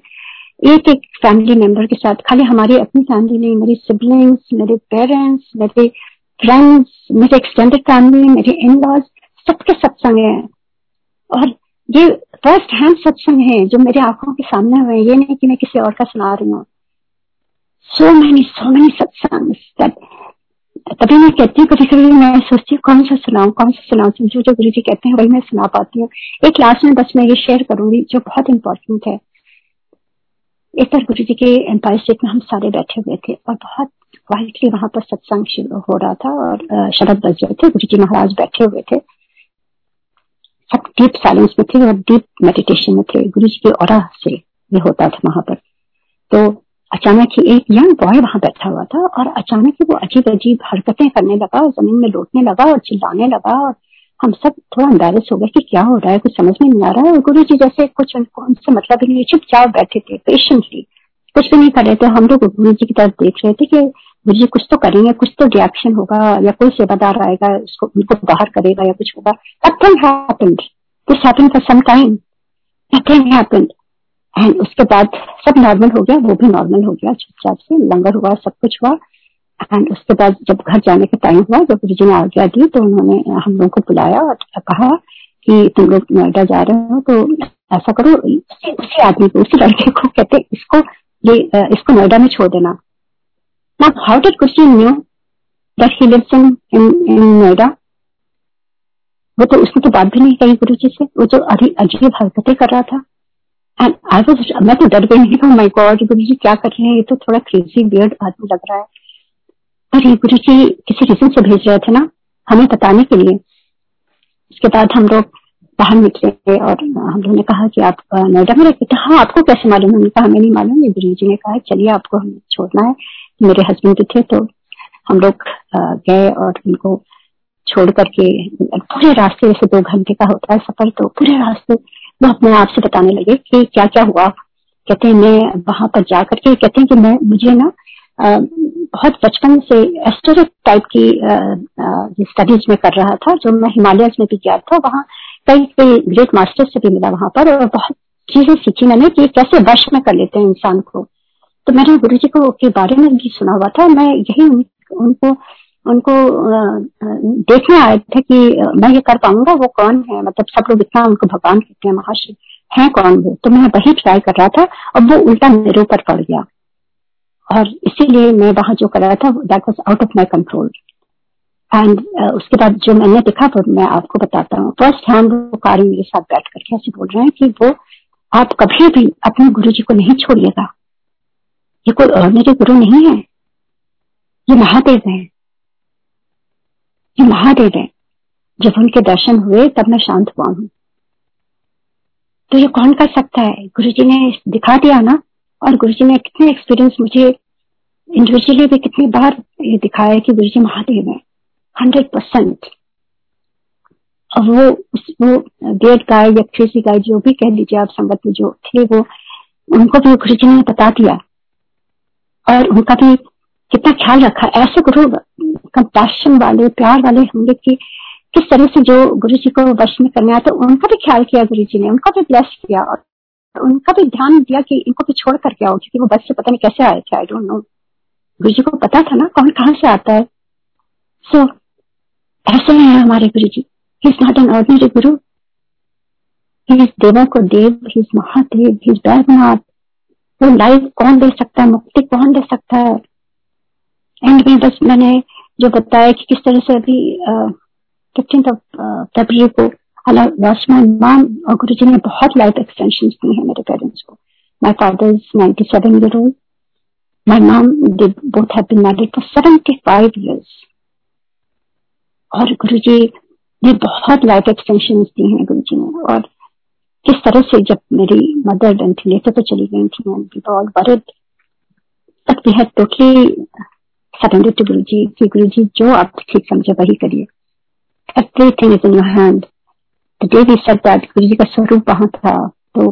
एक एक फैमिली मेंबर के साथ। खाली हमारी अपनी फैमिली नहीं, मेरी सिबलिंग्स मेरे पेरेंट्स मेरे फ्रेंड्स मेरे एक्सटेंडेड फैमिली मेरे इन लॉज सबके सत्संग है। और ये फ़र्स्ट हैंड सत्संग है जो मेरे आँखों के सामने हुए ये नहीं कि मैं किसी और का सुना रही हूँ। सो मैनी सो मैनी सत्संग तभी मैं कहती हूँ कभी कभी मैं सोचती हूँ, कौन सा सुनाऊं, कौन सा सुनाऊं? जो जो गुरु जी कहते हैं, वही मैं सुना पाती हूँ। एक लास्ट में बस मैं ये शेयर करूँगी, जो बहुत इंपॉर्टेंट है। एक बार गुरु जी के एम्पायर स्टेट में हम सारे बैठे हुए थे और बहुत क्वाइटली वहाँ पर सत्संग शुरू हो रहा था और शरद बज रहे थे गुरु जी महाराज बैठे हुए थे। सब डीप साइलेंस में थे और डीप मेडिटेशन में थे। गुरु जी के और से ये होता था वहाँ पर। तो अचानक ही एक यंग बॉय वहाँ बैठा हुआ था और अचानक ही वो अजीब अजीब हरकतें करने लगा और ज़मीन में लौटने लगा और चिल्लाने लगा और हम सब थोड़ा एम्बेरस हो गए कि क्या हो रहा है, कुछ समझ में नहीं आ रहा है। और गुरु जी जैसे कुछ उनको उनसे मतलब ही नहीं चुपचाप बैठे थे पेशेंटली कुछ भी नहीं कर रहे थे। हम लोग गुरु जी की तरफ़ देख रहे थे कि गुरु जी कुछ तो करेंगे, कुछ तो रिएक्शन होगा, या कोई सेवादार आएगा, उसको, उनको बाहर करेगा या कुछ होगा। Nothing happened this happened for some time nothing happened and उसके बाद सब नॉर्मल हो गया, वो भी नॉर्मल हो गया, चुपचाप से, लंगर हुआ, सब कुछ हुआ। एंड उसके बाद जब घर जाने का टाइम हुआ जब गुरु जी ने आज्ञा दी तो उन्होंने हम लोगों को बुलाया और कहा कि तुम लोग नोएडा जा रहे हो तो ऐसा करो उसी, उसी आदमी को उसी लड़के को कहते इसको ये इसको नोएडा में छोड़ देना। ना how did Guru knew that he lives in in Noida? वो तो उसने तो बात भी नहीं कही गुरु जी से वो जो अभी अजीब हरकतें कर रहा था। एंड आई वाज मैं तो डर गई नहीं था माय गॉड गुरु जी क्या कर रहे हैं? ये तो थोड़ा क्रेजी बियर्ड आदमी लग रहा है। पर ये गुरु जी किसी रीजन से भेज रहे थे ना, हमें बताने के लिए। उसके बाद हम लोग बाहर निकले और हम लोगों ने कहा कि आप नोएडा में रहते हाँ आपको कैसे मालूम? हमने कहा, हमें नहीं मालूम। ये गुरु जी ने कहा, चलिए आपको हमें छोड़ना है। मेरे हस्बैंड थे तो हम लोग गए और उनको छोड़ करके, पूरे रास्ते, जैसे दो घंटे का होता है सफ़र तो पूरे रास्ते वो अपने आप से बताने लगे कि क्या क्या हुआ। कहते हैं, मैं वहाँ पर जा करके, कहते हैं कि मैं मुझे ना बहुत बचपन से एस्टोरिक टाइप की स्टडीज़ में कर रहा था, जो मैं हिमालय में भी गया था, वहाँ कई कई ग्रेट मास्टर से भी मिला वहाँ पर और बहुत चीज़ें सीखी मैंने कि कैसे वश में कर लेते हैं इंसान को। तो मैंने गुरु जी को के बारे में भी सुना हुआ था, मैं यही उनको उनको देखने आए थे कि मैं ये कर पाऊँगा, वो कौन है? मतलब सब लोग इतना उनको भगवान कहते हैं महाशिव है कौन वो? तो मैं वही ट्राई कर रहा था और वो उल्टा मेरे ऊपर पड़ गया। और इसीलिए मैं वहाँ जो कर रहा था that was out of my control and उसके बाद जो मैंने देखा तो मैं आपको बताता हूँ। फ़र्स्ट हैंड वो कार्य मेरे साथ बैठ करके ऐसे बोल रहे हैं कि वो, आप कभी भी अपने गुरु जी को नहीं छोड़िएगा। ये कोई मेरे गुरु नहीं है। ये महादेव है। ये महादेव है। जब उनके दर्शन हुए, तब मैं शांत हुआ हूँ। तो ये कौन कर सकता है? गुरु जी ने दिखा दिया ना और गुरु जी ने कितने एक्सपीरियंस मुझे इंडिविजुअली भी कितनी बार ये दिखाया कि गुरु जी महादेव है। हंड्रेड परसेंट और वो वो डेढ़ गाय या क्रेजी गाय जो भी कह लीजिए आप संगत में जो थे वो, उनको भी गुरु जी ने बता दिया। और उनका भी कितना ख्याल रखा। ऐसे गुरु कंपैशन वाले, प्यार वाले होंगे कि, किस तरह से जो गुरु जी को वश में करने आया तो उनका भी ख्याल किया गुरु जी ने, उनका भी ब्लेस किया। और उनका भी ध्यान दिया कि इनको भी छोड़ करके आओ क्योंकि वो बस से पता नहीं कैसे आए थे आई डोंट नो गुरु जी को पता था ना कौन कहाँ से आता है। सो so, ऐसे हैं हमारे Guru ji is not an ordinary Guru is देवा को देव इज़ महादेव इज़ बैदनाथ वो लाइफ कौन दे सकता है मुक्ति कौन दे सकता है? एंड में बस मैंने जो बताया कि किस तरह से अभी फिफ्टीन ऑफ़ फेबर को और गुरु जी ने बहुत लाइफ एक्सटेंशन है मेरे पेरेंट्स को। My father is ninety seven year old my mom they both have been married for seventy five years और गुरु जी ने बहुत लाइफ एक्सटेंशन हैं गुरु जी ने। और किस तरह से जब मेरी मदर वेंटिलेटर पर चली गई थी and we all worried but we had totally surrender to Guru ji कि गुरु जी जो आप ठीक समझे, वही करिए। Everything is in your hand the day we Guru ji का स्वरूप वहाँ था तो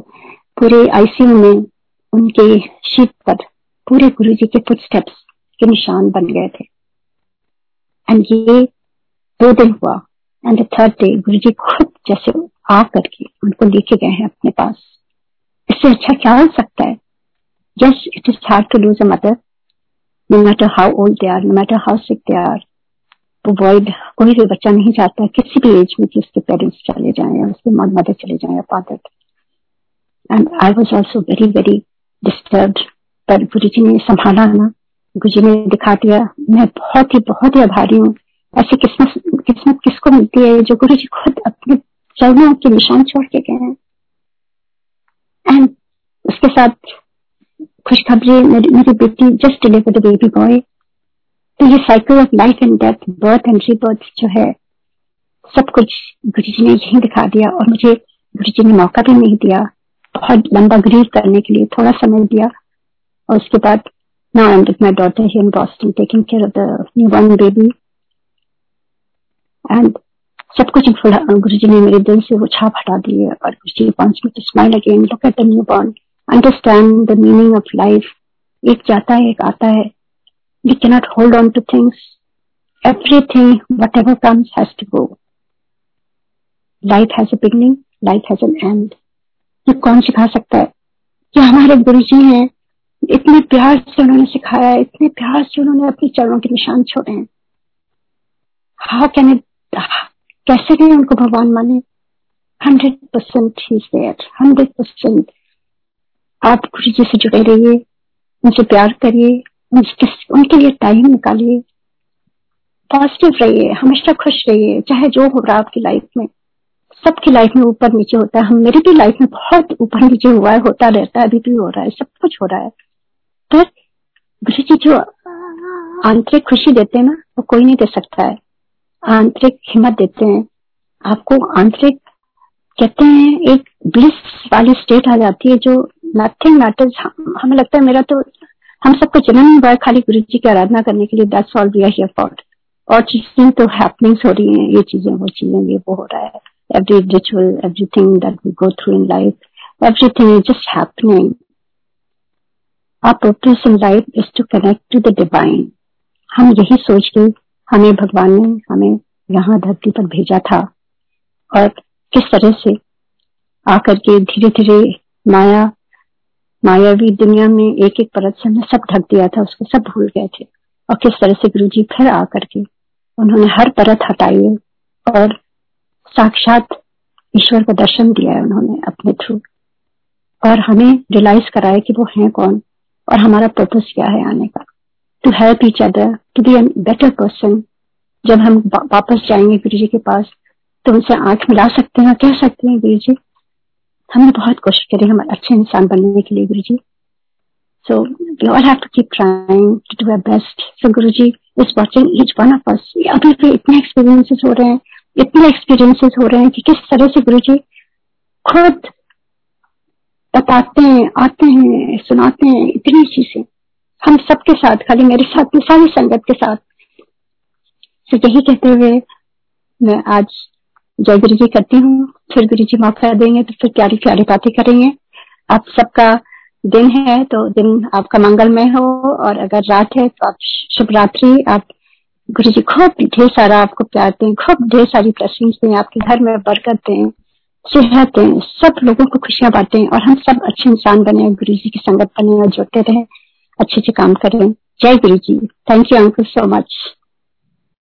पूरे आईसीयू में उनके शीट पर पूरे गुरु जी के फुटस्टेप्स के निशान बन गए थे। एंड ये दो दिन हुआ एंड थर्ड डे गुरु जी खुद जैसे आ करके उनको लेके गए हैं अपने पास। इससे अच्छा क्या हो सकता है? Yes it is hard to lose a mother no matter how old they are no matter how sick they are वो वॉइड कोई भी बच्चा नहीं चाहता किसी भी एज में कि उसके पेरेंट्स चले जाएँ या उसके मदर चले जाएँ या father and I was also very very disturb पर गुरु जी ने संभाला ना। गुरु जी ने दिखा दिया मैं बहुत ही बहुत ही आभारी हूँ। ऐसी किस्मत किस्मत किसको मिलती है जो गुरु जी खुद अपने चरणों के निशान छोड़ के गए हैं? एंड उसके साथ खुशखबरी मेरी, बेटी just deliver the baby boy तो ये cycle of life and death birth and rebirth जो है, सब कुछ गुरु जी ने यही दिखा दिया और मुझे गुरु जी ने मौका भी नहीं दिया, बहुत लंबा ग्रीव करने के लिए थोड़ा समय दिया और उसके बाद now I'm with my daughter here in Boston, taking care of the newborn baby. And सब कुछ गुरु जी ने मेरे दिल से वो छाप हटा दिए और Guru ji wants me to smile again look at the newborn understand the meaning of life एक जाता है, एक आता है we cannot hold on to things everything, whatever comes, has to go. Life has a beginning life has an end. ये कौन सिखा सकता है? कि हमारे गुरु जी हैं। इतने प्यार से उन्होंने सिखाया इतने प्यार से उन्होंने अपने चरणों के निशान छोड़े हैं। हाउ कैन इट कैसे नहीं उनको भगवान माने? हंड्रेड परसेंट हंड्रेड परसेंट आप गुरु जी से जुड़े रहिए, उनसे प्यार करिए उनके लिए टाइम निकालिए। पॉजिटिव रहिए, हमेशा खुश रहिए, चाहे जो हो रहा आपकी लाइफ में। सबकी लाइफ में ऊपर नीचे होता है। मेरी भी लाइफ में बहुत ऊपर नीचे हुआ है, होता रहता है, अभी भी हो रहा है, सब कुछ हो रहा है। पर गुरु जी जो आंतरिक खुशी देते हैं ना, वो कोई नहीं दे सकता है। आंतरिक हिम्मत देते हैं। आपको आंतरिक, कहते हैं, एक ब्लिस वाली स्टेट आ जाती है जो नथिंग मैटर्स हमें लगता है मेरा तो हम सबको जन्म है खाली गुरु जी की आराधना करने के लिए that's all we are here for और चीज़ें तो हैपनिंग्स हो रही हैं, ये चीज़ें, वो चीज़ें, ये, वो हो रहा है। Every ritual, everything that we go through in life, everything is just happening. Our purpose in life is to connect to the divine. हम यही सोच के, हमें भगवान ने हमें यहाँ धरती पर भेजा था। और किस तरह से आकर के धीरे धीरे माया मायावी दुनिया में एक एक परत से हमने सब ढक दिया था, उसको सब भूल गए थे। और किस तरह से गुरु जी फिर आकर के उन्होंने हर परत हटाई और साक्षात ईश्वर का दर्शन दिया है उन्होंने अपने थ्रू। और हमें रियलाइज़ कराया कि वो है कौन और हमारा पर्पस क्या है आने का। To help each other to be better person जब हम वापस जाएँगे गुरु जी के पास तो उनसे आँख मिला सकते हैं कह सकते हैं गुरु जी हमने बहुत कोशिश करी हम अच्छे इंसान बनने के लिए Guru ji so we all have to keep trying to do our best so Guru ji is watching each one of us अभी भी इतने एक्सपीरियंसेस हो रहे हैं, इतने एक्सपीरियंसेस हो रहे हैं कि किस तरह से गुरु जी खुद बताते हैं, आते हैं, सुनाते हैं इतनी चीज़ें। हम सबके साथ, खाली मेरे साथ नहीं सारी संगत के साथ। तो यही कहते हुए मैं आज जय गुरु जी करती हूँ। फिर गुरु जी मौका देंगे तो फिर प्यारी प्यारी बातें करेंगे। आप सबका दिन है तो दिन आपका मंगलमय हो, और अगर रात है तो आप शुभ रात्रि आप गुरु जी खूब ढेर सारा आपको प्यार दें, खूब ढेर सारी ब्लेसिंग्स दें, आपके घर में बरकत दें, सेहत दें, सब लोगों को खुशियाँ बांटें, और हम सब अच्छे इंसान बने, गुरु जी की संगत बने, और जुड़ते रहें अच्छे अच्छे काम करें। जय Guru ji. Thank you uncle so much